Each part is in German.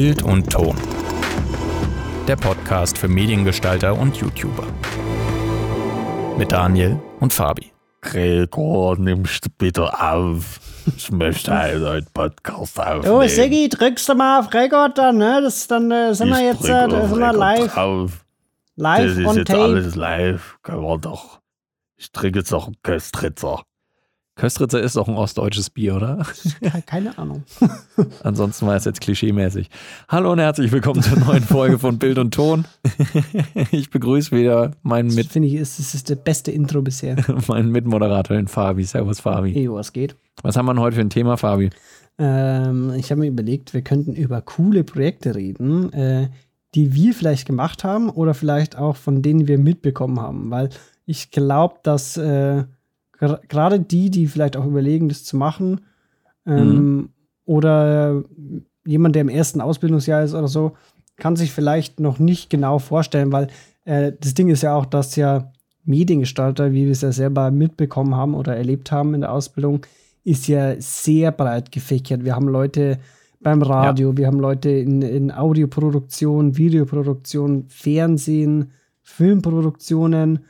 Bild und Ton. Der Podcast für Mediengestalter und YouTuber. Mit Daniel und Fabi. Gregor, nimmst du bitte auf. Ich möchte einen neuen Podcast aufnehmen. Oh, Siggi, drückst du mal auf Rekord dann, ne? Das, dann äh, sind wir jetzt äh, sind wir live. Drauf. Live das ist on jetzt tape. alles live. Können wir doch. Ich trinke jetzt noch einen Köstritzer. Köstritzer ist doch ein ostdeutsches Bier, oder? Ke- Keine Ahnung. Ansonsten war es jetzt klischeemäßig. Hallo und herzlich willkommen zur neuen Folge von Bild und Ton. Ich begrüße wieder meinen, Das Mit finde ich, ist, das ist der beste Intro bisher. meinen Mitmoderator, den Fabi. Servus, Fabi. Ejo, was geht? Was haben wir heute für ein Thema, Fabi? Ähm, ich habe mir überlegt, wir könnten über coole Projekte reden, äh, die wir vielleicht gemacht haben oder vielleicht auch von denen wir mitbekommen haben. Weil ich glaube, dass äh, gerade die, die vielleicht auch überlegen, das zu machen, ähm, oder jemand, der im ersten Ausbildungsjahr ist oder so, kann sich vielleicht noch nicht genau vorstellen, weil äh, das Ding ist ja auch, dass ja Mediengestalter, wie wir es ja selber mitbekommen haben oder erlebt haben in der Ausbildung, ist ja sehr breit gefächert. Wir haben Leute beim Radio, wir haben Leute in, in Audioproduktion, Videoproduktion, Fernsehen, Filmproduktionen,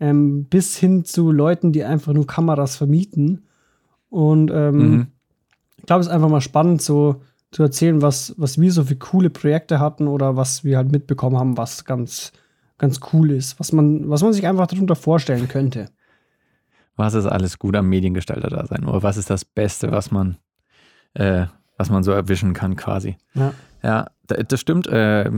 ähm, bis hin zu Leuten, die einfach nur Kameras vermieten. Und ähm, Mhm. ich glaube, es ist einfach mal spannend, so zu erzählen, was, was wir so für coole Projekte hatten oder was wir halt mitbekommen haben, was ganz, ganz cool ist, was man, was man sich einfach darunter vorstellen könnte. Was ist alles gut am Mediengestalter da sein? Oder was ist das Beste, was man, äh, was man so erwischen kann, quasi? Ja. Ja, da- das stimmt. Äh,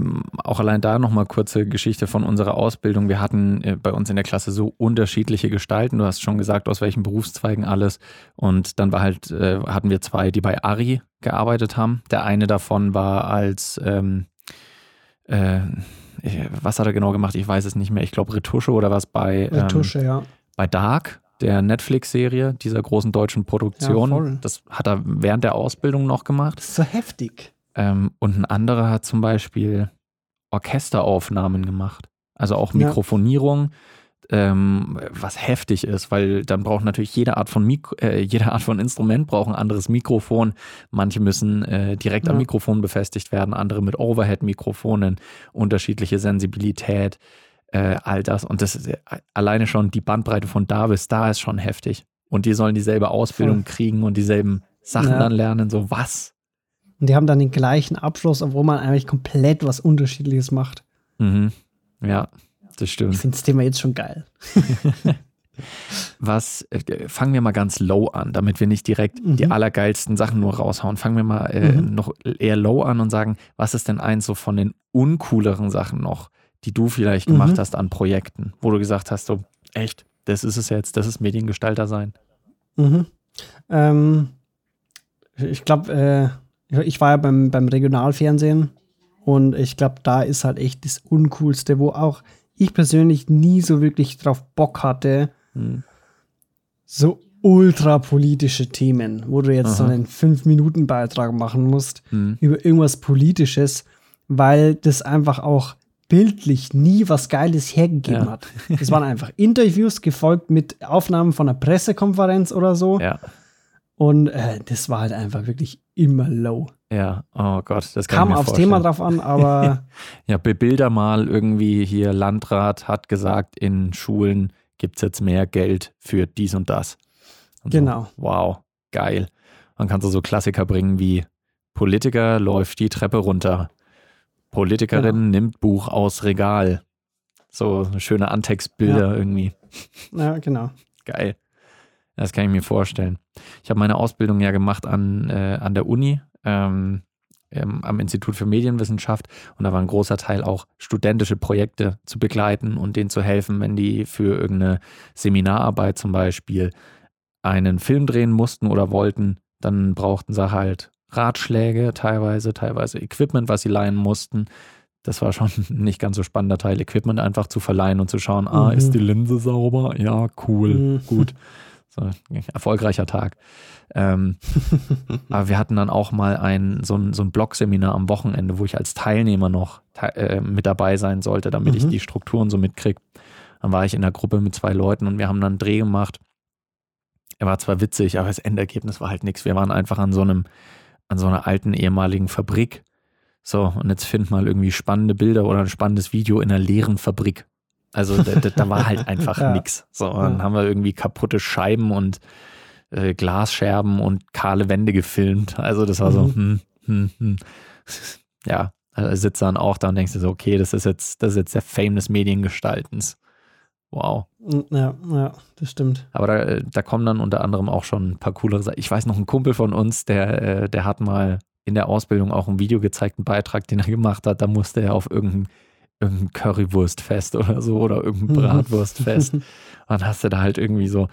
auch allein da nochmal kurze Geschichte von unserer Ausbildung. Wir hatten äh, bei uns in der Klasse so unterschiedliche Gestalten. Du hast schon gesagt, aus welchen Berufszweigen alles. Und dann war halt, äh, hatten wir zwei, die bei Ari gearbeitet haben. Der eine davon war als, ähm, äh, was hat er genau gemacht? Ich weiß es nicht mehr. Ich glaube Retusche oder was bei, ähm, Retusche, ja. bei Dark, der Netflix-Serie, dieser großen deutschen Produktion. Ja, das hat er während der Ausbildung noch gemacht. Das ist so heftig. Ähm, und ein anderer hat zum Beispiel Orchesteraufnahmen gemacht. Also auch Ja. Mikrofonierung, ähm, was heftig ist, weil dann braucht natürlich jede Art von Mikro, äh, jede Art von Instrument braucht ein anderes Mikrofon. Manche müssen äh, direkt am Ja. Mikrofon befestigt werden, andere mit Overhead-Mikrofonen, unterschiedliche Sensibilität, äh, all das. Und das ist äh, alleine schon die Bandbreite von da bis da ist schon heftig. Und die sollen dieselbe Ausbildung kriegen und dieselben Sachen Ja. dann lernen. So was? Und die haben dann den gleichen Abschluss, obwohl man eigentlich komplett was Unterschiedliches macht. Mhm. Ja, das Ich stimmt. finde das Thema jetzt schon geil. Was, äh, fangen wir mal ganz low an, damit wir nicht direkt Mhm. die allergeilsten Sachen nur raushauen. Fangen wir mal äh, Mhm. noch eher low an und sagen, was ist denn eins so von den uncooleren Sachen noch, die du vielleicht gemacht Mhm. hast an Projekten, wo du gesagt hast, so, echt, das ist es jetzt, das ist Mediengestalter sein. Mhm. Ähm, ich glaube, äh, ich war ja beim, beim Regionalfernsehen und ich glaube, da ist halt echt das Uncoolste, wo auch ich persönlich nie so wirklich drauf Bock hatte, Hm. so ultrapolitische Themen, wo du jetzt so Aha. einen 5-Minuten-Beitrag machen musst Hm. über irgendwas Politisches, weil das einfach auch bildlich nie was Geiles hergegeben Ja. hat. Es waren einfach Interviews gefolgt mit Aufnahmen von einer Pressekonferenz oder so. Ja, Und äh, das war halt einfach wirklich immer low. ja, oh Gott, das kann Kam aufs vorstellen. Thema drauf an, aber Ja, bebilder mal irgendwie hier, Landrat hat gesagt, in Schulen gibt es jetzt mehr Geld für dies und das. Und Genau. So, wow, geil. Dann kannst du so Klassiker bringen wie Politiker läuft die Treppe runter. Politikerin Genau. nimmt Buch aus Regal. So schöne Antextbilder irgendwie. ja, genau. Geil. Das kann ich mir vorstellen. Ich habe meine Ausbildung ja gemacht an, äh, an der Uni, ähm, ähm, am Institut für Medienwissenschaft. Und da war ein großer Teil auch studentische Projekte zu begleiten und denen zu helfen, wenn die für irgendeine Seminararbeit zum Beispiel einen Film drehen mussten oder wollten. Dann brauchten sie halt Ratschläge teilweise, teilweise Equipment, was sie leihen mussten. Das war schon ein nicht ganz so spannender Teil, Equipment einfach zu verleihen und zu schauen, ah, Mhm. ist die Linse sauber? Ja, cool, Mhm. gut. So, erfolgreicher Tag. Ähm, aber wir hatten dann auch mal ein, so ein, so ein Blog-Seminar am Wochenende, wo ich als Teilnehmer noch te äh, mit dabei sein sollte, damit ich Mhm. die Strukturen so mitkriege. Dann war ich in der Gruppe mit zwei Leuten und wir haben dann einen Dreh gemacht. Er war zwar witzig, aber das Endergebnis war halt nichts. Wir waren einfach an so einem, an so einer alten ehemaligen Fabrik So, und jetzt find mal irgendwie spannende Bilder oder ein spannendes Video in einer leeren Fabrik. Also da, da, war halt einfach Ja. nix. So, dann haben wir irgendwie kaputte Scheiben und äh, Glasscherben und kahle Wände gefilmt. Also das war so, Mhm. hm, hm, hm. Ja, also sitzt dann auch da und denkst dir so, okay, das ist jetzt, das ist jetzt der Fame des Mediengestaltens. Wow. Ja, ja, das stimmt. Aber da, äh, da kommen dann unter anderem auch schon ein paar coolere Sachen. Ich weiß noch, ein Kumpel von uns, der, äh, der hat mal in der Ausbildung auch ein Video gezeigt, einen Beitrag, den er gemacht hat. Da musste er auf irgendein, irgendein Currywurstfest oder so oder irgendein Bratwurstfest. Und dann hast du da halt irgendwie so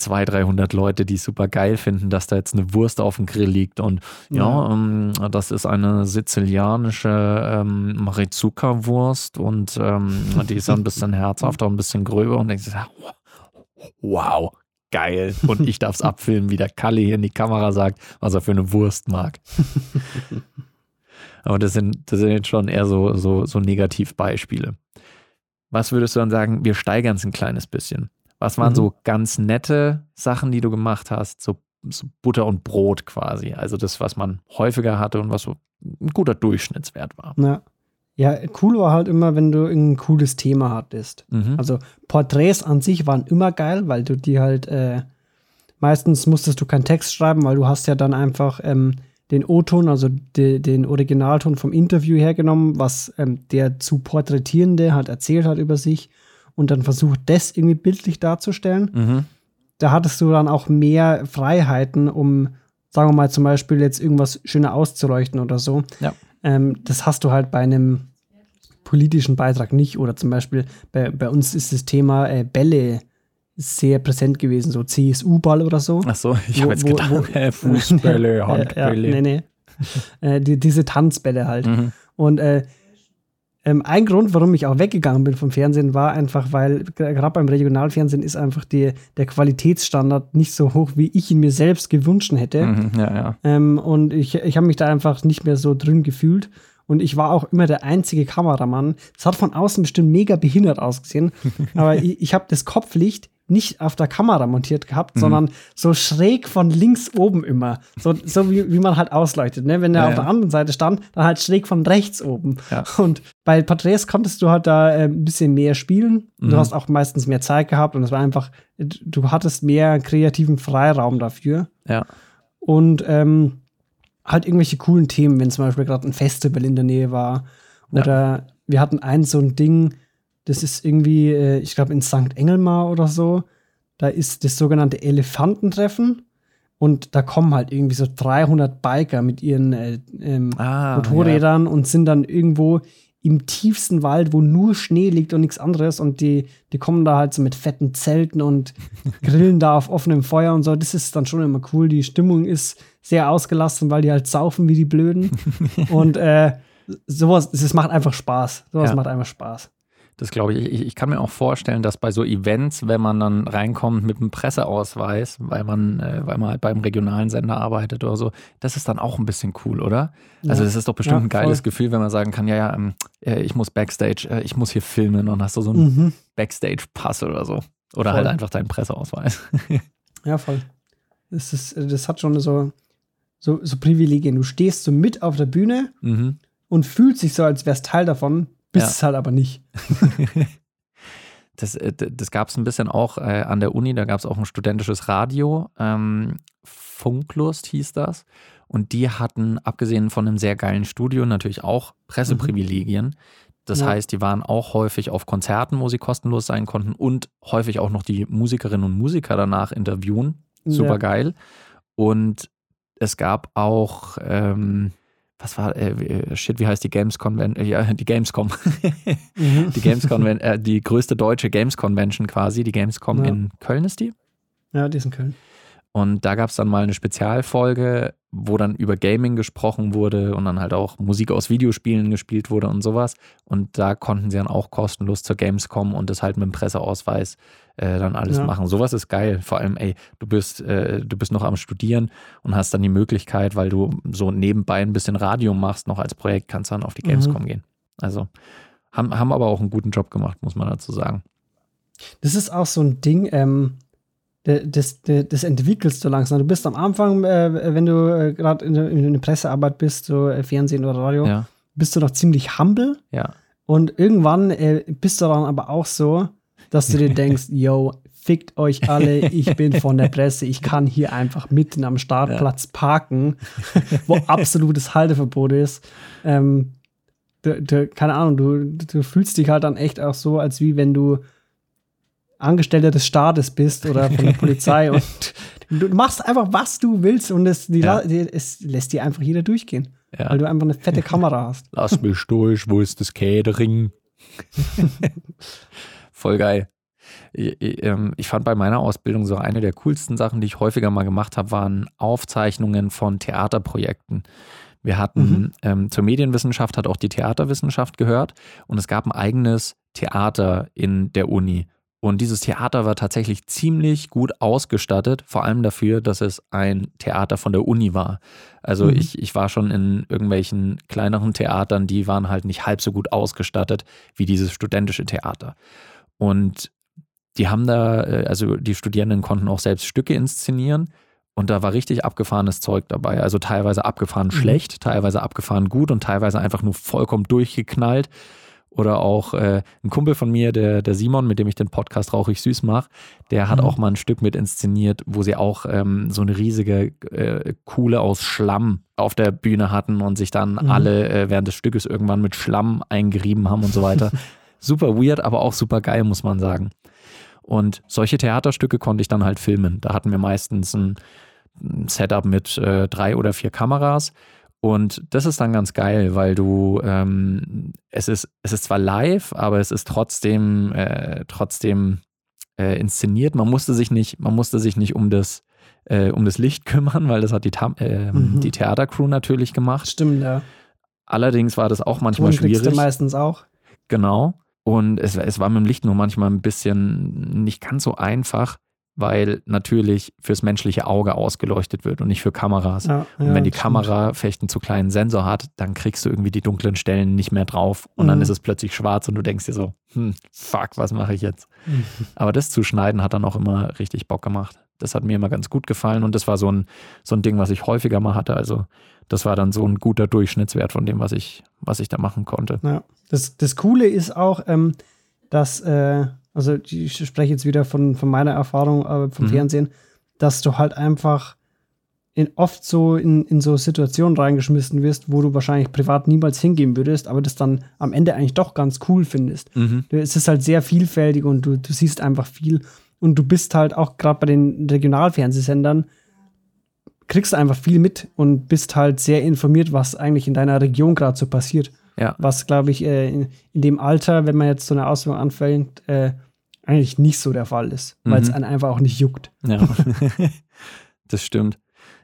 200, 300 Leute, die super geil finden, dass da jetzt eine Wurst auf dem Grill liegt. Und ja, Ja. Ähm, das ist eine sizilianische ähm, Marizuka-Wurst und ähm, die ist ein bisschen herzhafter, ein bisschen gröber und denkst, du, wow, geil. Und ich darf es abfilmen, wie der Kalle hier in die Kamera sagt, was er für eine Wurst mag. Aber das sind, das sind jetzt schon eher so, so, so Negativbeispiele. Was würdest du dann sagen, wir steigern es ein kleines bisschen? Was waren Mhm. so ganz nette Sachen, die du gemacht hast? So, so Butter und Brot quasi. Also das, was man häufiger hatte und was so ein guter Durchschnittswert war. Ja. ja, cool war halt immer, wenn du ein cooles Thema hattest. Mhm. Also Porträts an sich waren immer geil, weil du die halt äh, meistens musstest du keinen Text schreiben, weil du hast ja dann einfach ähm, den O-Ton, also de, den Originalton vom Interview hergenommen, was ähm, der zu Porträtierende halt erzählt hat über sich und dann versucht, das irgendwie bildlich darzustellen. Mhm. Da hattest du dann auch mehr Freiheiten, um, sagen wir mal, zum Beispiel jetzt irgendwas schöner auszuleuchten oder so. Ja. Ähm, das hast du halt bei einem politischen Beitrag nicht. Oder zum Beispiel bei, bei uns ist das Thema äh, Bälle sehr präsent gewesen, so CSU-Ball oder so. Ach so, ich Wo- habe jetzt wo- gedacht, wo- äh, Fußbälle, Äh, ja, Handbälle. nee, nee. äh, die, diese Tanzbälle halt. Mhm. Und äh, ähm, ein Grund, warum ich auch weggegangen bin vom Fernsehen, war einfach, weil gerade beim Regionalfernsehen ist einfach die, der Qualitätsstandard nicht so hoch, wie ich ihn mir selbst gewünscht hätte. Mhm. Ja, ja. Ähm, und ich, ich habe mich da einfach nicht mehr so drin gefühlt. Und ich war auch immer der einzige Kameramann. Das hat von außen bestimmt mega behindert ausgesehen. aber ich, ich habe das Kopflicht nicht auf der Kamera montiert gehabt, Mhm. sondern so schräg von links oben immer. So, so wie, wie man halt ausleuchtet. Ne? Wenn er Ja, auf ja. der anderen Seite stand, dann halt schräg von rechts oben. Ja. Und bei Porträts konntest du halt da äh, ein bisschen mehr spielen. Mhm. Du hast auch meistens mehr Zeit gehabt und es war einfach, du hattest mehr kreativen Freiraum dafür Ja. und ähm, halt irgendwelche coolen Themen, wenn zum Beispiel gerade ein Festival in der Nähe war. Ja. Oder wir hatten ein so ein Ding, das ist irgendwie, äh, ich glaube, in St. Engelmar oder so. Da ist das sogenannte Elefantentreffen. Und da kommen halt irgendwie so 300 Biker mit ihren äh, ähm, Ah, Motorrädern und sind dann irgendwo im tiefsten Wald, wo nur Schnee liegt und nichts anderes. Und die, die kommen da halt so mit fetten Zelten und grillen da auf offenem Feuer und so. Das ist dann schon immer cool. Die Stimmung ist sehr ausgelassen, weil die halt saufen wie die Blöden. und äh, sowas, das macht einfach Spaß. Sowas Ja. macht einfach Spaß. Das glaube ich. ich. Ich kann mir auch vorstellen, dass bei so Events, wenn man dann reinkommt mit einem Presseausweis, weil man, äh, weil man halt beim regionalen Sender arbeitet oder so, das ist dann auch ein bisschen cool, oder? Also Ja. das ist doch bestimmt Ja, ein geiles. Gefühl, wenn man sagen kann, ja, ja, ähm, äh, ich muss Backstage, äh, ich muss hier filmen und hast du so einen Mhm. Backstage-Pass oder so. Oder Voll. halt einfach deinen Presseausweis. Ja, voll. Das, ist, das hat schon so, so, so Privilegien. Du stehst so mit auf der Bühne mhm. und fühlst dich so, als wärst Teil davon, bist Ja. es halt aber nicht. Das, äh, das gab es ein bisschen auch äh, an der Uni, da gab es auch ein studentisches Radio, ähm, Funklust hieß das. Und die hatten, abgesehen von einem sehr geilen Studio, natürlich auch Presseprivilegien. Das Ja. heißt, die waren auch häufig auf Konzerten, wo sie kostenlos sein konnten und häufig auch noch die Musikerinnen und Musiker danach interviewen. Super Ja. geil. Und es gab auch, ähm, was war, äh, äh, shit, wie heißt die Games Convention? Ja, die Gamescom. Mhm. Die Games Conven äh, die größte deutsche Games Convention quasi, die Gamescom Ja. in Köln ist die. Ja, die ist in Köln. Und da gab es dann mal eine Spezialfolge, wo dann über Gaming gesprochen wurde und dann halt auch Musik aus Videospielen gespielt wurde und sowas. Und da konnten sie dann auch kostenlos zur Gamescom und das halt mit dem Presseausweis äh, dann alles Ja. machen. Sowas ist geil. Vor allem, ey, du bist, äh, du bist noch am Studieren und hast dann die Möglichkeit, weil du so nebenbei ein bisschen Radio machst, noch als Projekt, kannst du dann auf die Mhm. Gamescom gehen. Also haben, haben aber auch einen guten Job gemacht, muss man dazu sagen. Das ist auch so ein Ding, ähm, das, das entwickelst du langsam. Du bist am Anfang, äh, wenn du äh, gerade in, der- in der Pressearbeit bist, so äh, Fernsehen oder Radio, Ja. bist du noch ziemlich humble. Ja. Und irgendwann äh, bist du dann aber auch so, dass du dir denkst, yo, fickt euch alle, ich bin von der Presse, ich kann hier einfach mitten am Startplatz parken, wo absolutes Halteverbot ist. Ähm, du, du, keine Ahnung, du, du fühlst dich halt dann echt auch so, als wie wenn du Angestellter des Staates bist oder von der Polizei und du machst einfach, was du willst und es, die, Ja. die, es lässt dir einfach jeder durchgehen, Ja. weil du einfach eine fette Kamera hast. Lass mich durch, wo ist das Catering? Voll geil. Ich, ich, ähm, ich fand bei meiner Ausbildung so eine der coolsten Sachen, die ich häufiger mal gemacht habe, waren Aufzeichnungen von Theaterprojekten. Wir hatten Mhm. ähm, zur Medienwissenschaft hat auch die Theaterwissenschaft gehört und es gab ein eigenes Theater in der Uni. Und dieses Theater war tatsächlich ziemlich gut ausgestattet, vor allem dafür, dass es ein Theater von der Uni war. Also Mhm. ich, ich war schon in irgendwelchen kleineren Theatern, die waren halt nicht halb so gut ausgestattet wie dieses studentische Theater. Und die haben da, äh, also die Studierenden konnten auch selbst Stücke inszenieren. Und da war richtig abgefahrenes Zeug dabei. Also teilweise abgefahren Mhm. schlecht, teilweise abgefahren gut und teilweise einfach nur vollkommen durchgeknallt. Oder auch äh, ein Kumpel von mir, der, der Simon, mit dem ich den Podcast Rauchig Süß mache, der hat Mhm. auch mal ein Stück mit inszeniert, wo sie auch ähm, so eine riesige äh, Kuhle aus Schlamm auf der Bühne hatten und sich dann Mhm. alle äh, während des Stückes irgendwann mit Schlamm eingerieben haben und so weiter. super weird, aber auch super geil, muss man sagen. Und solche Theaterstücke konnte ich dann halt filmen. Da hatten wir meistens ein, ein Setup mit äh, drei oder vier Kameras. Und das ist dann ganz geil, weil du, ähm, es ist, es ist zwar live, aber es ist trotzdem, äh, trotzdem äh, inszeniert. Man musste sich nicht, man musste sich nicht um das, äh, um das Licht kümmern, weil das hat die, Tam- äh, Mhm. die Theatercrew natürlich gemacht. Stimmt, ja. Allerdings war das auch manchmal Ton schwierig. meistens auch. Genau. Und es, es war mit dem Licht nur manchmal ein bisschen nicht ganz so einfach, weil natürlich fürs menschliche Auge ausgeleuchtet wird und nicht für Kameras. Ja, und ja, wenn die Kamera vielleicht einen zu kleinen Sensor hat, dann kriegst du irgendwie die dunklen Stellen nicht mehr drauf und dann Mhm. ist es plötzlich schwarz und du denkst dir so, hm, fuck, was mache ich jetzt? stimmt. Aber das zu schneiden hat dann auch immer richtig Bock gemacht. Das hat mir immer ganz gut gefallen und das war so ein, so ein Ding, was ich häufiger mal hatte. Also das war dann so ein guter Durchschnittswert von dem, was ich, was ich da machen konnte. Ja. Das, das Coole ist auch, ähm, dass, äh, also ich spreche jetzt wieder von, von meiner Erfahrung äh, vom Mhm. Fernsehen, dass du halt einfach in, oft so in, in so Situationen reingeschmissen wirst, wo du wahrscheinlich privat niemals hingehen würdest, aber das dann am Ende eigentlich doch ganz cool findest. Mhm. Es ist halt sehr vielfältig und du, du siehst einfach viel. Und du bist halt auch gerade bei den Regionalfernsehsendern, kriegst du einfach viel mit und bist halt sehr informiert, was eigentlich in deiner Region gerade so passiert. Ja. Was, glaube ich, äh, in, in dem Alter, wenn man jetzt so eine Ausbildung anfängt, äh, eigentlich nicht so der Fall ist, weil es Mhm. einen einfach auch nicht juckt. Ja, das stimmt.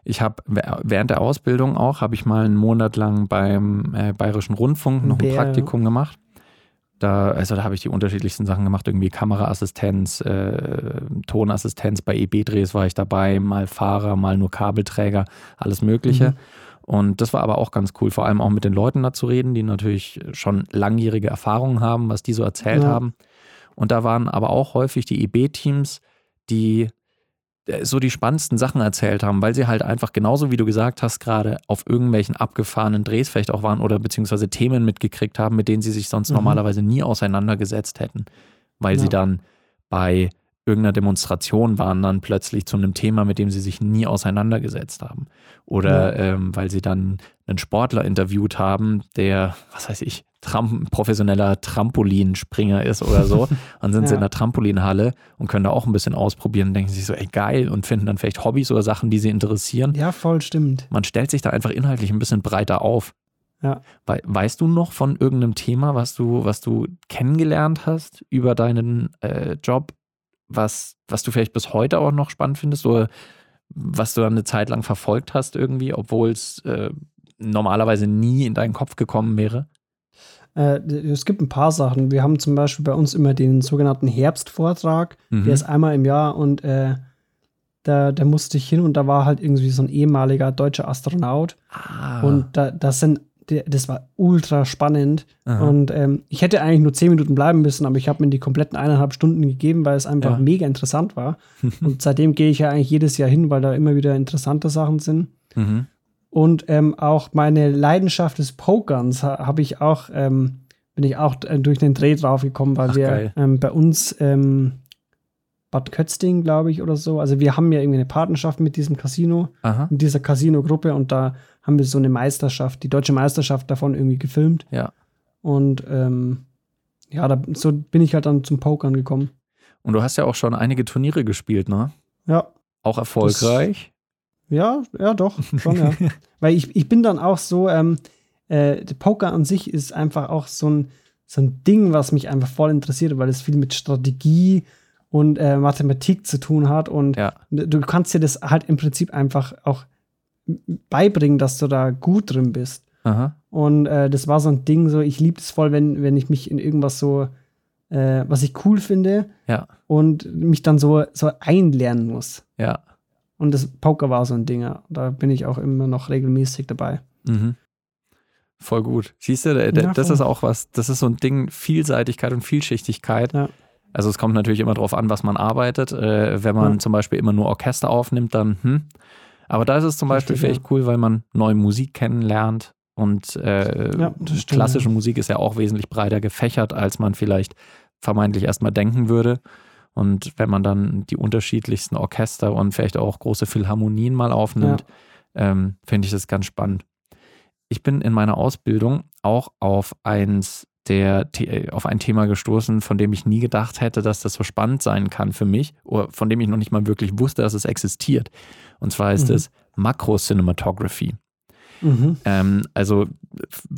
Ich habe während der Ausbildung auch, habe ich mal einen Monat lang beim äh, Bayerischen Rundfunk noch ein. Praktikum gemacht. Da, also da habe ich die unterschiedlichsten Sachen gemacht, irgendwie Kameraassistenz, äh, Tonassistenz, bei EB-Drehs war ich dabei, mal Fahrer, mal nur Kabelträger, alles Mögliche. Mhm. Und das war aber auch ganz cool, vor allem auch mit den Leuten da zu reden, die natürlich schon langjährige Erfahrungen haben, was die so erzählt Ja. haben. Und da waren aber auch häufig die EB-Teams, die äh, so die spannendsten Sachen erzählt haben, weil sie halt einfach genauso wie du gesagt hast, gerade auf irgendwelchen abgefahrenen Drehs vielleicht auch waren oder beziehungsweise Themen mitgekriegt haben, mit denen sie sich sonst Mhm. normalerweise nie auseinandergesetzt hätten, weil sie Ja. dann bei irgendeiner Demonstration waren dann plötzlich zu einem Thema, mit dem sie sich nie auseinandergesetzt haben. Oder ähm, weil sie dann einen Sportler interviewt haben, der, was weiß ich, Tram professioneller Trampolinspringer ist oder so. Dann sind sie Ja. in der Trampolinhalle und können da auch ein bisschen ausprobieren und denken sich so, ey geil und finden dann vielleicht Hobbys oder Sachen, die sie interessieren. Ja, voll stimmt. Man stellt sich da einfach inhaltlich ein bisschen breiter auf. Ja. Wei- Weißt du noch von irgendeinem Thema, was du, was du kennengelernt hast über deinen äh, Job, was, was du vielleicht bis heute auch noch spannend findest oder was du dann eine Zeit lang verfolgt hast irgendwie, obwohl es äh, normalerweise nie in deinen Kopf gekommen wäre? Äh, es gibt ein paar Sachen. Wir haben zum Beispiel bei uns immer den sogenannten Herbstvortrag. Mhm. Der ist einmal im Jahr und äh, da, da musste ich hin und da war halt irgendwie so ein ehemaliger deutscher Astronaut. ah, Und da, das sind, das war ultra spannend. aha. Und ähm, ich hätte eigentlich nur zehn Minuten bleiben müssen, aber ich habe mir die kompletten eineinhalb Stunden gegeben, weil es einfach Ja. mega interessant war. und seitdem gehe ich ja eigentlich jedes Jahr hin, weil da immer wieder interessante Sachen sind. mhm. Und ähm, auch meine Leidenschaft des Pokerns ha- habe ich auch, ähm, bin ich auch äh, durch den Dreh draufgekommen, weil Ach, wir ähm, bei uns ähm, Bad Kötzting, glaube ich, oder so. Also wir haben ja irgendwie eine Partnerschaft mit diesem Casino, Aha. mit dieser Casino-Gruppe und da haben wir so eine Meisterschaft, die deutsche Meisterschaft davon irgendwie gefilmt. Ja. Und ähm, ja, da, so bin ich halt dann zum Pokern gekommen. Und du hast ja auch schon einige Turniere gespielt, ne? Ja, Auch erfolgreich. ja, ja, doch, schon, ja. Weil ich, ich bin dann auch so, ähm, äh, Poker an sich ist einfach auch so ein, so ein Ding, was mich einfach voll interessiert, weil es viel mit Strategie und äh, Mathematik zu tun hat. Und Ja. du kannst dir das halt im Prinzip einfach auch beibringen, dass du da gut drin bist. Aha. Und äh, das war so ein Ding, so ich liebe es voll, wenn, wenn ich mich in irgendwas so, äh, was ich cool finde Ja. und mich dann so, so einlernen muss. Ja. Und das Poker war so ein Ding. Da bin ich auch immer noch regelmäßig dabei. Mhm. Voll gut. Siehst du, da- da- Ja, das ist auch was, das ist so ein Ding, Vielseitigkeit und Vielschichtigkeit. Ja. Also es kommt natürlich immer drauf an, was man arbeitet. Äh, wenn man Ja. zum Beispiel immer nur Orchester aufnimmt, dann hm. Aber da ist es zum Beispiel Richtig, vielleicht cool, weil man neue Musik kennenlernt. Und äh, Ja, stimmt, klassische Musik ist ja auch wesentlich breiter gefächert, als man vielleicht vermeintlich erstmal denken würde. Und wenn man dann die unterschiedlichsten Orchester und vielleicht auch große Philharmonien mal aufnimmt, ähm, finde ich das ganz spannend. Ich bin in meiner Ausbildung auch auf eins der auf ein Thema gestoßen, von dem ich nie gedacht hätte, dass das so spannend sein kann für mich, oder von dem ich noch nicht mal wirklich wusste, dass es existiert. Und zwar ist Mhm. es Makro-Cinematography. Mhm. Ähm, also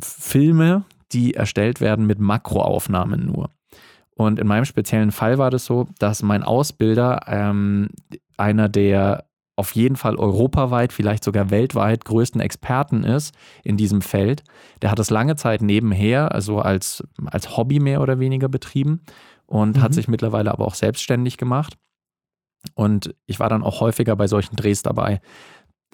Filme, die erstellt werden mit Makroaufnahmen nur. Und in meinem speziellen Fall war das so, dass mein Ausbilder ähm, einer der auf jeden Fall europaweit, vielleicht sogar weltweit größten Experten ist in diesem Feld. Der hat es lange Zeit nebenher, also als, als Hobby mehr oder weniger betrieben und Mhm. hat sich mittlerweile aber auch selbstständig gemacht. Und ich war dann auch häufiger bei solchen Drehs dabei.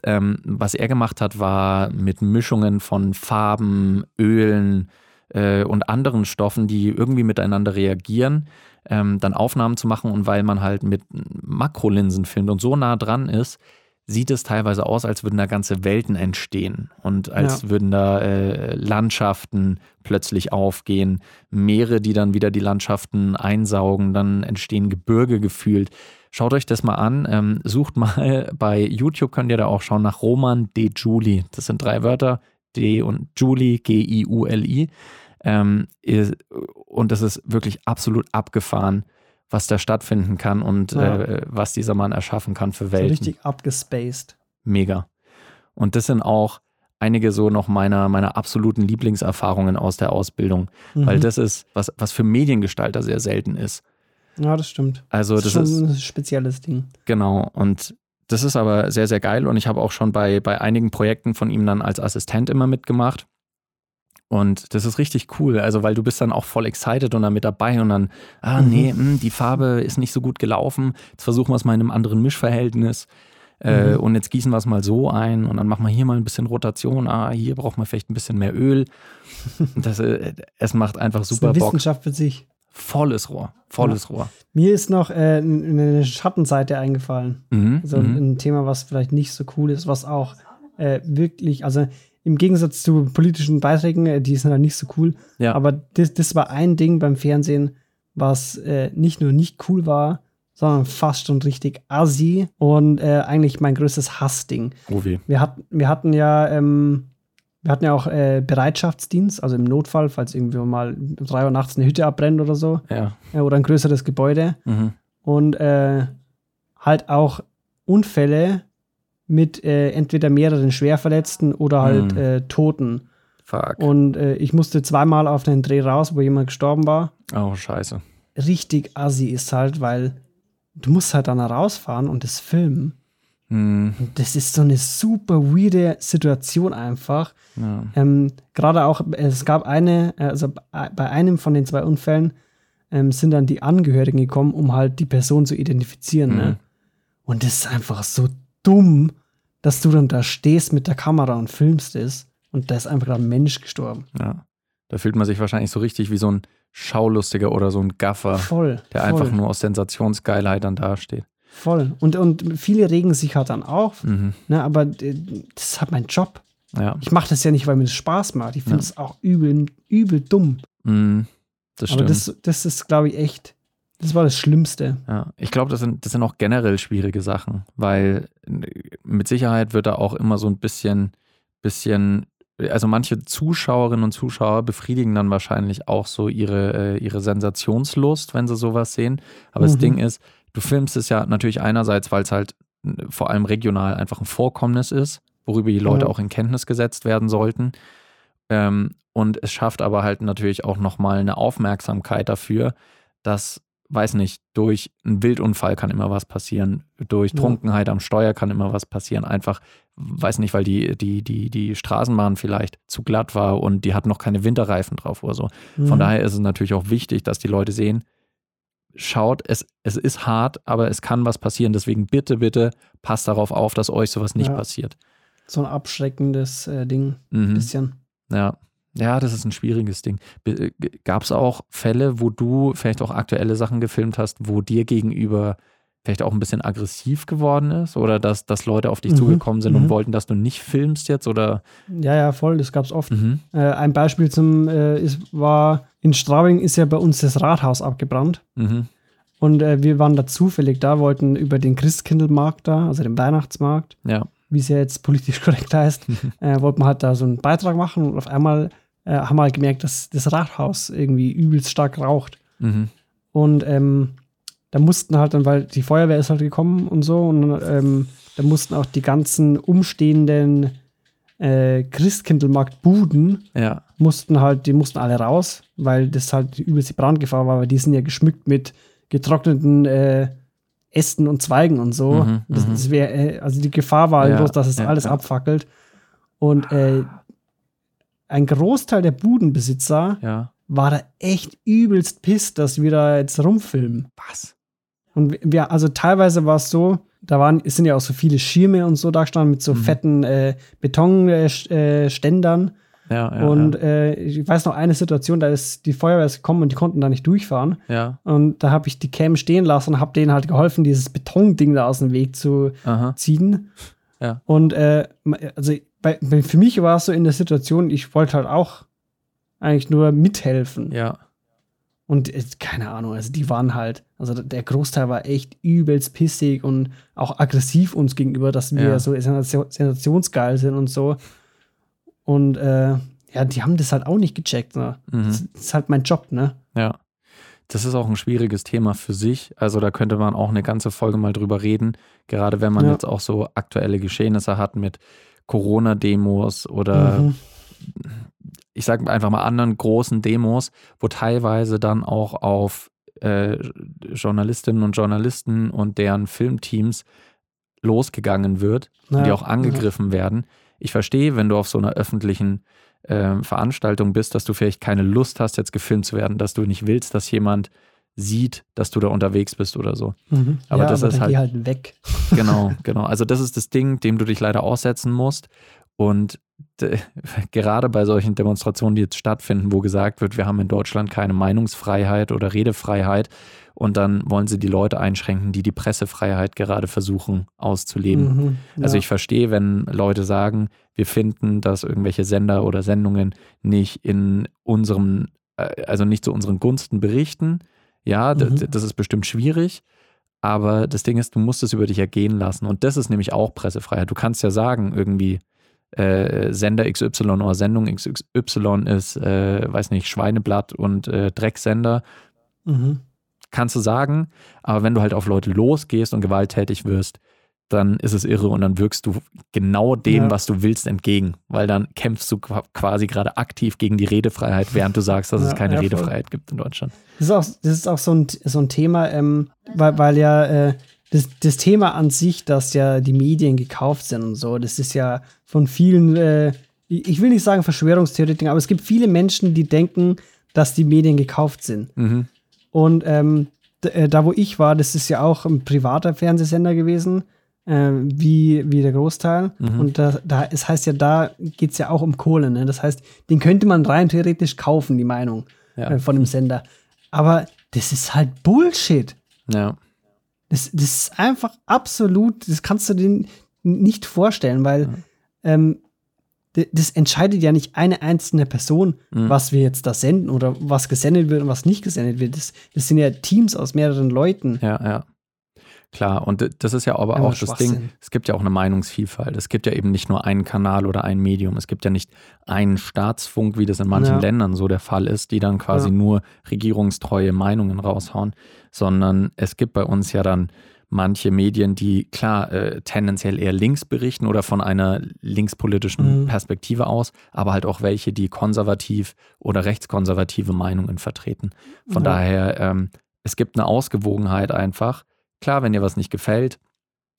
Ähm, was er gemacht hat, war mit Mischungen von Farben, Ölen äh, und anderen Stoffen, die irgendwie miteinander reagieren, ähm, dann Aufnahmen zu machen. Und weil man halt mit Makrolinsen filmt und so nah dran ist, sieht es teilweise aus, als würden da ganze Welten entstehen und als Ja. würden da äh, Landschaften plötzlich aufgehen, Meere, die dann wieder die Landschaften einsaugen, dann entstehen Gebirge gefühlt. Schaut euch das mal an, ähm, sucht mal bei YouTube, könnt ihr da auch schauen nach Roman de Juli. Das sind drei Wörter, D und Juli, G-I-U-L-I. Ähm, und das ist wirklich absolut abgefahren, was da stattfinden kann und Ja. äh, was dieser Mann erschaffen kann für So Welten. richtig abgespaced. Mega. Und das sind auch einige so noch meiner, meiner absoluten Lieblingserfahrungen aus der Ausbildung, weil Mhm. das ist, was, was für Mediengestalter sehr selten ist. Ja, das stimmt. Also das das ist schon ist, ein spezielles Ding. genau, und das ist aber sehr, sehr geil und ich habe auch schon bei, bei einigen Projekten von ihm dann als Assistent immer mitgemacht. Und das ist richtig cool, also weil du bist dann auch voll excited und dann mit dabei und dann, ah nee, mh, die Farbe ist nicht so gut gelaufen, jetzt versuchen wir es mal in einem anderen Mischverhältnis äh, Mhm. und jetzt gießen wir es mal so ein und dann machen wir hier mal ein bisschen Rotation, ah, hier braucht man vielleicht ein bisschen mehr Öl. Das, äh, es macht einfach Das ist super eine Bock. Wissenschaft für sich. Volles Rohr, volles Rohr. Mir ist noch äh, eine Schattenseite eingefallen. Mhm, So mhm. ein Thema, was vielleicht nicht so cool ist, was auch äh, wirklich, also im Gegensatz zu politischen Beiträgen, äh, die sind halt nicht so cool. Ja. Aber das, das war ein Ding beim Fernsehen, was äh, nicht nur nicht cool war, sondern fast schon richtig assi und äh, eigentlich mein größtes Hassding. Oh weh. Wir hatten, wir hatten ja, ähm, wir hatten ja auch äh, Bereitschaftsdienst, also im Notfall, falls irgendwie mal um drei Uhr nachts eine Hütte abbrennt oder so, Ja. äh, oder ein größeres Gebäude Mhm. und äh, halt auch Unfälle mit äh, entweder mehreren Schwerverletzten oder halt Mhm. äh, Toten. Fuck. Und äh, ich musste zweimal auf einen Dreh raus, wo jemand gestorben war. Oh, scheiße. Richtig assi ist halt, weil du musst halt dann rausfahren und das filmen. Mhm. Und das ist so eine super weirde Situation einfach. Ja. Ähm, Gerade auch, es gab eine, also bei einem von den zwei Unfällen ähm, sind dann die Angehörigen gekommen, um halt die Person zu identifizieren. Mhm. Ne? Und das ist einfach so dumm, dass du dann da stehst mit der Kamera und filmst es und da ist einfach gerade ein Mensch gestorben. ja. Da fühlt man sich wahrscheinlich so richtig wie so ein Schaulustiger oder so ein Gaffer, Voll. der voll, einfach nur aus Sensationsgeilheit dann dasteht. Voll. Und, und viele regen sich halt dann auf, Mhm. ne? aber äh, das ist halt mein Job. Ja. Ich mache das ja nicht, weil mir das Spaß macht. Ich finde Ja. es auch übel, übel dumm. Mm, das Aber stimmt. das, das ist, glaube ich, echt, das war das Schlimmste. Ja, ich glaube, das sind, das sind auch generell schwierige Sachen, weil mit Sicherheit wird da auch immer so ein bisschen, bisschen, also manche Zuschauerinnen und Zuschauer befriedigen dann wahrscheinlich auch so ihre, äh, ihre Sensationslust, wenn sie sowas sehen. Aber das Mhm. Ding ist, du filmst es ja natürlich einerseits, weil es halt vor allem regional einfach ein Vorkommnis ist, worüber die Leute Ja. auch in Kenntnis gesetzt werden sollten. Ähm, und es schafft aber halt natürlich auch nochmal eine Aufmerksamkeit dafür, dass, weiß nicht, durch einen Wildunfall kann immer was passieren, durch. Trunkenheit am Steuer kann immer was passieren. Einfach, weiß nicht, weil die, die, die, die Straßenbahn vielleicht zu glatt war und die hat noch keine Winterreifen drauf oder so. Von Mhm. daher ist es natürlich auch wichtig, dass die Leute sehen, schaut, es, es ist hart, aber es kann was passieren. Deswegen bitte, bitte passt darauf auf, dass euch sowas nicht Ja. passiert. So ein abschreckendes äh, Ding, Mhm. bisschen. Ja. Ja, das ist ein schwieriges Ding. Gab es auch Fälle, wo du vielleicht auch aktuelle Sachen gefilmt hast, wo dir gegenüber vielleicht auch ein bisschen aggressiv geworden ist? Oder dass, dass Leute auf dich Mhm, zugekommen sind mhm. und wollten, dass du nicht filmst jetzt? Oder Ja, ja, voll, das gab es oft. mhm. Äh, ein Beispiel zum äh, ist, war, in Straubing ist ja bei uns das Rathaus abgebrannt. Mhm. Und äh, wir waren da zufällig da, wollten über den Christkindlmarkt da, also den Weihnachtsmarkt, Ja. wie es ja jetzt politisch korrekt heißt, äh, wollten wir halt da so einen Beitrag machen und auf einmal äh, haben wir halt gemerkt, dass das Rathaus irgendwie übelst stark raucht. Mhm. Und ähm, da mussten halt dann, weil die Feuerwehr ist halt gekommen und so, und ähm, da mussten auch die ganzen umstehenden äh, Christkindlmarkt-Buden Ja. mussten halt, die mussten alle raus, weil das halt die übelste Brandgefahr war, weil die sind ja geschmückt mit getrockneten äh, Ästen und Zweigen und so. Mhm, das, mhm. das wär, äh, also die Gefahr war halt Ja, groß, dass es ja, alles ja. abfackelt. Und äh, ein Großteil der Budenbesitzer Ja. war da echt übelst pisst, dass wir da jetzt rumfilmen. Was? Und wir, also teilweise war es so, da waren, es sind ja auch so viele Schirme und so da gestanden mit so Mhm. fetten äh, Betonständern. Äh. Ja, ja. und äh, ich weiß noch eine Situation, da ist die Feuerwehr ist gekommen und die konnten da nicht durchfahren. ja. Und da habe ich die Cam stehen lassen und habe denen halt geholfen, dieses Betonding da aus dem Weg zu ja. Aha. ziehen. Ja. Und äh, also bei, bei, für mich war es so in der Situation, ich wollte halt auch eigentlich nur mithelfen. Ja. Und äh, keine Ahnung, also die waren halt, also der Großteil war echt übelst pissig und auch aggressiv uns gegenüber, dass wir Ja. so sensation- sensationsgeil sind und so. Und äh, ja, die haben das halt auch nicht gecheckt. Ne? Mhm. Das ist halt mein Job, ne? Ja. Das ist auch ein schwieriges Thema für sich. Also da könnte man auch eine ganze Folge mal drüber reden. Gerade wenn man Ja. jetzt auch so aktuelle Geschehnisse hat mit Corona-Demos oder Mhm. ich sage einfach mal anderen großen Demos, wo teilweise dann auch auf äh, Journalistinnen und Journalisten und deren Filmteams losgegangen wird und die Ja, auch angegriffen werden. Ich verstehe, wenn du auf so einer öffentlichen ähm, Veranstaltung bist, dass du vielleicht keine Lust hast, jetzt gefilmt zu werden, dass du nicht willst, dass jemand sieht, dass du da unterwegs bist oder so. Mhm. Aber ja, das aber ist dann halt- halt weg. Genau, genau. Also das ist das Ding, dem du dich leider aussetzen musst. Und gerade bei solchen Demonstrationen, die jetzt stattfinden, wo gesagt wird, wir haben in Deutschland keine Meinungsfreiheit oder Redefreiheit und dann wollen sie die Leute einschränken, die die Pressefreiheit gerade versuchen auszuleben. Mhm. Also ja. ich verstehe, wenn Leute sagen, wir finden, dass irgendwelche Sender oder Sendungen nicht in unserem, äh, also nicht zu unseren Gunsten berichten. Ja, Mhm. das ist bestimmt schwierig. Aber das Ding ist, du musst es über dich ergehen lassen. Und das ist nämlich auch Pressefreiheit. Du kannst ja sagen, irgendwie äh, Sender XY oder Sendung XY ist, äh, weiß nicht, Schweineblatt und äh, Drecksender Mhm. kannst du sagen, aber wenn du halt auf Leute losgehst und gewalttätig wirst, dann ist es irre und dann wirkst du genau dem, Ja. was du willst, entgegen, weil dann kämpfst du qua- quasi gerade aktiv gegen die Redefreiheit, während du sagst, dass es Ja, keine ja. Redefreiheit gibt in Deutschland. Das ist auch, das ist auch so, ein, so ein Thema, ähm, weil, weil ja äh, das, das Thema an sich, dass ja die Medien gekauft sind und so, das ist ja von vielen, äh, ich will nicht sagen Verschwörungstheoretikern, aber es gibt viele Menschen, die denken, dass die Medien gekauft sind. Mhm. Und ähm, äh, da, wo ich war, das ist ja auch ein privater Fernsehsender gewesen, äh, wie, wie der Großteil. Mhm. Und da, da, es heißt ja, da geht es ja auch um Kohle. Ne? Das heißt, den könnte man rein theoretisch kaufen, die Meinung Ja. äh, von dem Sender. Aber das ist halt Bullshit. Ja. Das, das ist einfach absolut, das kannst du dir nicht vorstellen, weil ähm, d- das entscheidet ja nicht eine einzelne Person, Mhm. was wir jetzt da senden oder was gesendet wird und was nicht gesendet wird. Das, das sind ja Teams aus mehreren Leuten. Ja, ja. Klar, und das ist ja aber auch das Ding, es gibt ja auch eine Meinungsvielfalt. Es gibt ja eben nicht nur einen Kanal oder ein Medium. Es gibt ja nicht einen Staatsfunk, wie das in manchen Ja. Ländern so der Fall ist, die dann quasi Ja. nur regierungstreue Meinungen raushauen, sondern es gibt bei uns ja dann manche Medien, die klar äh, tendenziell eher links berichten oder von einer linkspolitischen Mhm. Perspektive aus, aber halt auch welche, die konservativ oder rechtskonservative Meinungen vertreten. Von Ja. daher, ähm, es gibt eine Ausgewogenheit einfach. Klar, wenn dir was nicht gefällt,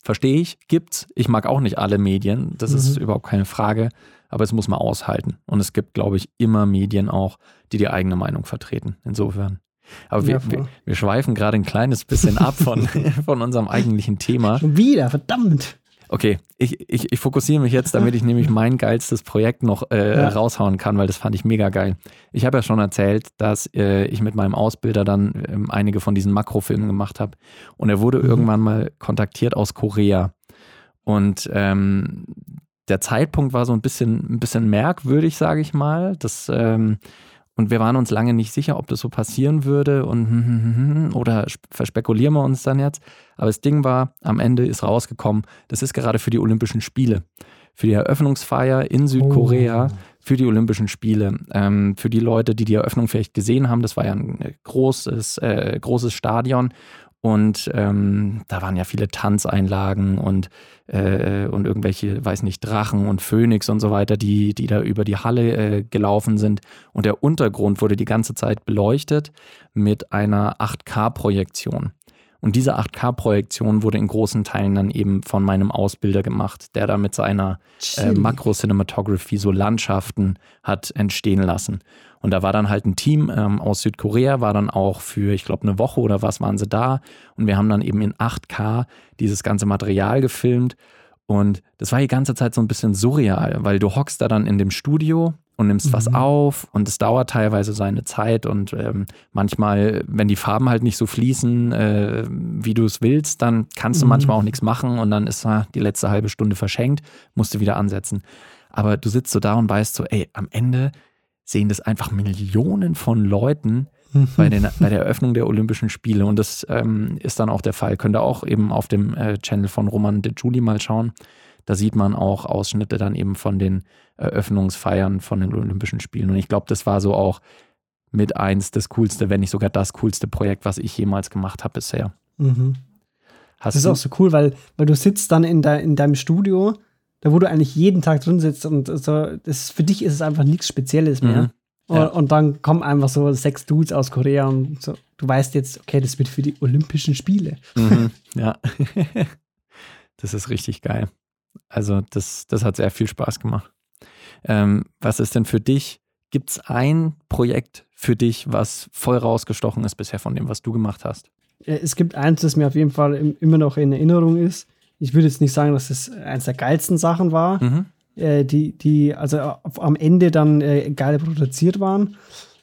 verstehe ich, gibt's. Ich mag auch nicht alle Medien, das ist Mhm. überhaupt keine Frage, aber es muss man aushalten. Und es gibt, glaube ich, immer Medien auch, die die eigene Meinung vertreten. Insofern. Aber wir, Ja, wir, wir schweifen gerade ein kleines bisschen ab von, von unserem eigentlichen Thema. Schon wieder, verdammt. Okay, ich, ich, ich fokussiere mich jetzt, damit ich nämlich mein geilstes Projekt noch äh, Ja. raushauen kann, weil das fand ich mega geil. Ich habe ja schon erzählt, dass äh, ich mit meinem Ausbilder dann ähm, einige von diesen Makrofilmen gemacht habe. Und er wurde Mhm. irgendwann mal kontaktiert aus Korea. Und ähm, der Zeitpunkt war so ein bisschen, ein bisschen merkwürdig, sage ich mal. Das, ähm, und wir waren uns lange nicht sicher, ob das so passieren würde und oder sp- verspekulieren wir uns dann jetzt. Aber das Ding war, am Ende ist rausgekommen, das ist gerade für die Olympischen Spiele. Für die Eröffnungsfeier in Südkorea, Oh. für die Olympischen Spiele. Ähm, für die Leute, die die Eröffnung vielleicht gesehen haben, das war ja ein äh, großes, äh, großes Stadion. Und ähm, da waren ja viele Tanzeinlagen und, äh, und irgendwelche, weiß nicht, Drachen und Phönix und so weiter, die, die da über die Halle äh, gelaufen sind. Und der Untergrund wurde die ganze Zeit beleuchtet mit einer 8K-Projektion. Und diese 8K-Projektion wurde in großen Teilen dann eben von meinem Ausbilder gemacht, der da mit seiner äh. Makro-Cinematography so Landschaften hat entstehen lassen. Und da war dann halt ein Team ähm, aus Südkorea, war dann auch für, ich glaube, eine Woche oder was waren sie da. Und wir haben dann eben in 8K dieses ganze Material gefilmt. Und das war die ganze Zeit so ein bisschen surreal, weil du hockst da dann in dem Studio und nimmst was Mhm. auf und es dauert teilweise seine Zeit und ähm, manchmal, wenn die Farben halt nicht so fließen, äh, wie du es willst, dann kannst du Mhm. manchmal auch nichts machen und dann ist ah, die letzte halbe Stunde verschenkt, musst du wieder ansetzen. Aber du sitzt so da und weißt so, ey, am Ende sehen das einfach Millionen von Leuten bei, den, bei der Eröffnung der Olympischen Spiele. Und das ähm, ist dann auch der Fall. Könnt ihr auch eben auf dem äh, Channel von Roman de Juli mal schauen. Da sieht man auch Ausschnitte dann eben von den Eröffnungsfeiern von den Olympischen Spielen. Und ich glaube, das war so auch mit eins das coolste, wenn nicht sogar das coolste Projekt, was ich jemals gemacht habe bisher. Mhm. Das ist auch so cool, weil, weil du sitzt dann in, de, in deinem Studio, da wo du eigentlich jeden Tag drin sitzt und so, das, für dich ist es einfach nichts Spezielles mehr. Mhm. Ja. Und, dann kommen einfach so sechs Dudes aus Korea und so, du weißt jetzt, okay, das wird für die Olympischen Spiele. Mhm, ja. das ist richtig geil. Also, das, das hat sehr viel Spaß gemacht. Ähm, was ist denn für dich? Gibt es ein Projekt für dich, was voll rausgestochen ist bisher von dem, was du gemacht hast? Äh, Es gibt eins, das mir auf jeden Fall im, immer noch in Erinnerung ist. Ich würde jetzt nicht sagen, dass es eins der geilsten Sachen war, Mhm. äh, die, die also auf, am Ende dann äh, geil produziert waren.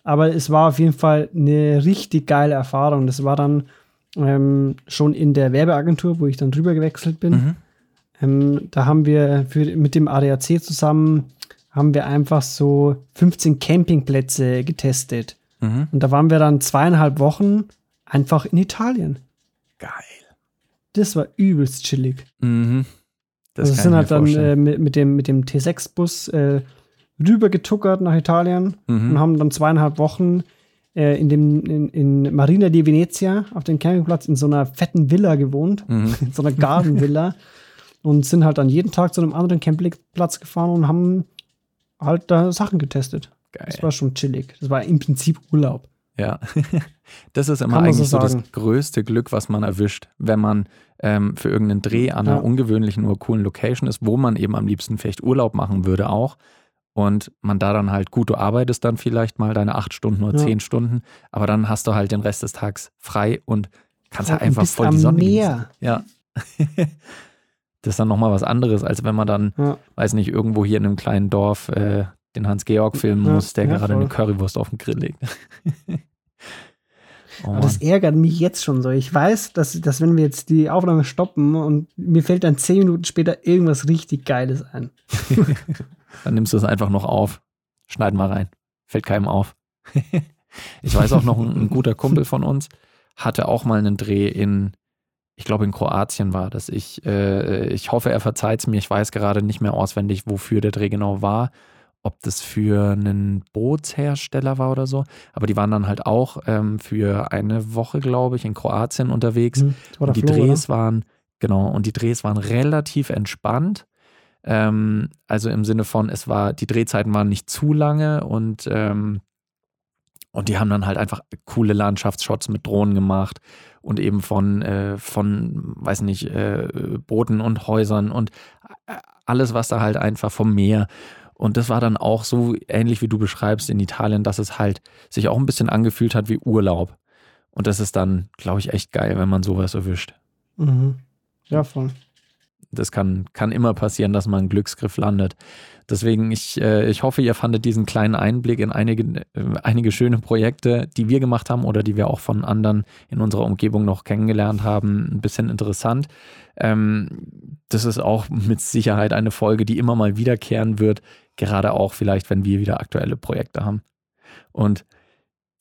Aber es war auf jeden Fall eine richtig geile Erfahrung. Das war dann ähm, schon in der Werbeagentur, wo ich dann drüber gewechselt bin. Mhm. Ähm, da haben wir für, mit dem ADAC zusammen haben wir einfach so 15 Campingplätze getestet. Mhm. Und da waren wir dann zweieinhalb Wochen einfach in Italien. Geil. Das war übelst chillig. Mhm. Das also sind halt dann äh, mit, mit dem, mit dem T6-Bus äh, rübergetuckert nach Italien und mhm. haben dann zweieinhalb Wochen äh, in, dem, in, in Marina di Venezia auf dem Campingplatz in so einer fetten Villa gewohnt, Mhm. in so einer Gartenvilla und sind halt dann jeden Tag zu einem anderen Campingplatz gefahren und haben halt da Sachen getestet. Geil. Das war schon chillig. Das war im Prinzip Urlaub. Ja, das ist immer man so eigentlich so, das größte Glück, was man erwischt, wenn man ähm, für irgendeinen Dreh an einer Ja. ungewöhnlichen oder coolen Location ist, wo man eben am liebsten vielleicht Urlaub machen würde auch. Und man da dann halt, gut, du arbeitest dann vielleicht mal deine acht Stunden oder Ja. zehn Stunden, aber dann hast du halt den Rest des Tags frei und kannst halt Und einfach voll die Sonne Meer. genießen. Ja. das ist dann nochmal was anderes, als wenn man dann, Ja. weiß nicht, irgendwo hier in einem kleinen Dorf äh, den Hans-Georg filmen Ja, muss, der ja, gerade eine voll. Currywurst auf den Grill legt. oh das ärgert mich jetzt schon so. Ich weiß, dass, dass wenn wir jetzt die Aufnahme stoppen und mir fällt dann zehn Minuten später irgendwas richtig Geiles ein. Dann nimmst du es einfach noch auf. Schneiden mal rein. Fällt keinem auf. ich weiß auch noch, ein, ein guter Kumpel von uns hatte auch mal einen Dreh in, ich glaube in Kroatien war das. Ich, äh, ich hoffe, er verzeiht es mir. Ich weiß gerade nicht mehr auswendig, wofür der Dreh genau war. Ob das für einen Bootshersteller war oder so. Aber die waren dann halt auch ähm, für eine Woche, glaube ich, in Kroatien unterwegs. Hm, war Und die Flo, Drehs waren, genau, und die Drehs waren relativ entspannt. Ähm, also im Sinne von, es war, die Drehzeiten waren nicht zu lange und, ähm, und die haben dann halt einfach coole Landschaftsshots mit Drohnen gemacht und eben von, äh, von, weiß nicht, äh, Booten und Häusern und äh, alles, was da halt einfach vom Meer. Und das war dann auch so ähnlich wie du beschreibst in Italien, dass es halt sich auch ein bisschen angefühlt hat wie Urlaub. Und das ist dann, glaube ich, echt geil, wenn man sowas erwischt. Mhm. Ja, voll. Das kann, kann immer passieren, dass man einen Glücksgriff landet. Deswegen, ich, äh, ich hoffe, ihr fandet diesen kleinen Einblick in einige, äh, einige schöne Projekte, die wir gemacht haben oder die wir auch von anderen in unserer Umgebung noch kennengelernt haben, ein bisschen interessant. Ähm, das ist auch mit Sicherheit eine Folge, die immer mal wiederkehren wird, gerade auch vielleicht, wenn wir wieder aktuelle Projekte haben. Und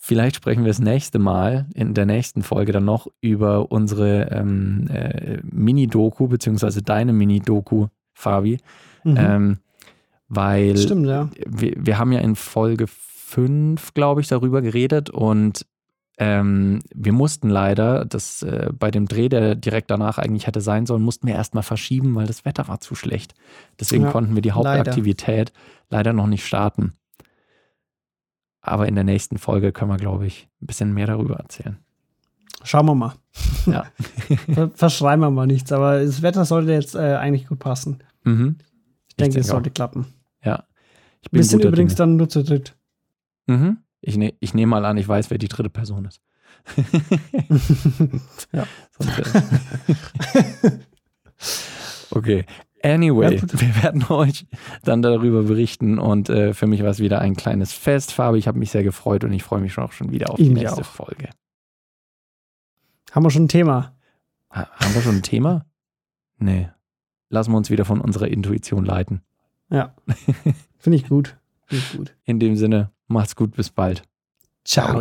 Vielleicht sprechen wir das nächste Mal in der nächsten Folge dann noch über unsere ähm, äh, Mini-Doku, beziehungsweise deine Mini-Doku, Fabi. Mhm. Ähm, weil Stimmt, ja. wir, wir haben ja in Folge 5, glaube ich, darüber geredet und ähm, wir mussten leider, das äh, bei dem Dreh, der direkt danach eigentlich hätte sein sollen, mussten wir erstmal verschieben, weil das Wetter war zu schlecht. Deswegen Ja, konnten wir die leider. Hauptaktivität leider noch nicht starten. Aber in der nächsten Folge können wir, glaube ich, ein bisschen mehr darüber erzählen. Schauen wir mal. Ja. Ver verschreiben wir mal nichts, aber das Wetter sollte jetzt äh, eigentlich gut passen. Mhm. Ich denke, es denke auch. sollte klappen. Ja. Ich bin Wir sind übrigens Dinge. dann nur zu dritt. Mhm. Ich, ne, ich nehme mal an, ich weiß, wer die dritte Person ist. Ja. Okay. Anyway, Ja, wir werden euch dann darüber berichten und äh, für mich war es wieder ein kleines Fest. Fabi, ich habe mich sehr gefreut und ich freue mich auch schon wieder auf Ich die nächste auch. Folge. Haben wir schon ein Thema? Ha haben wir schon ein Thema? Nee. Lassen wir uns wieder von unserer Intuition leiten. Ja. Finde ich gut. Ich gut. In dem Sinne, macht's gut, bis bald. Ciao.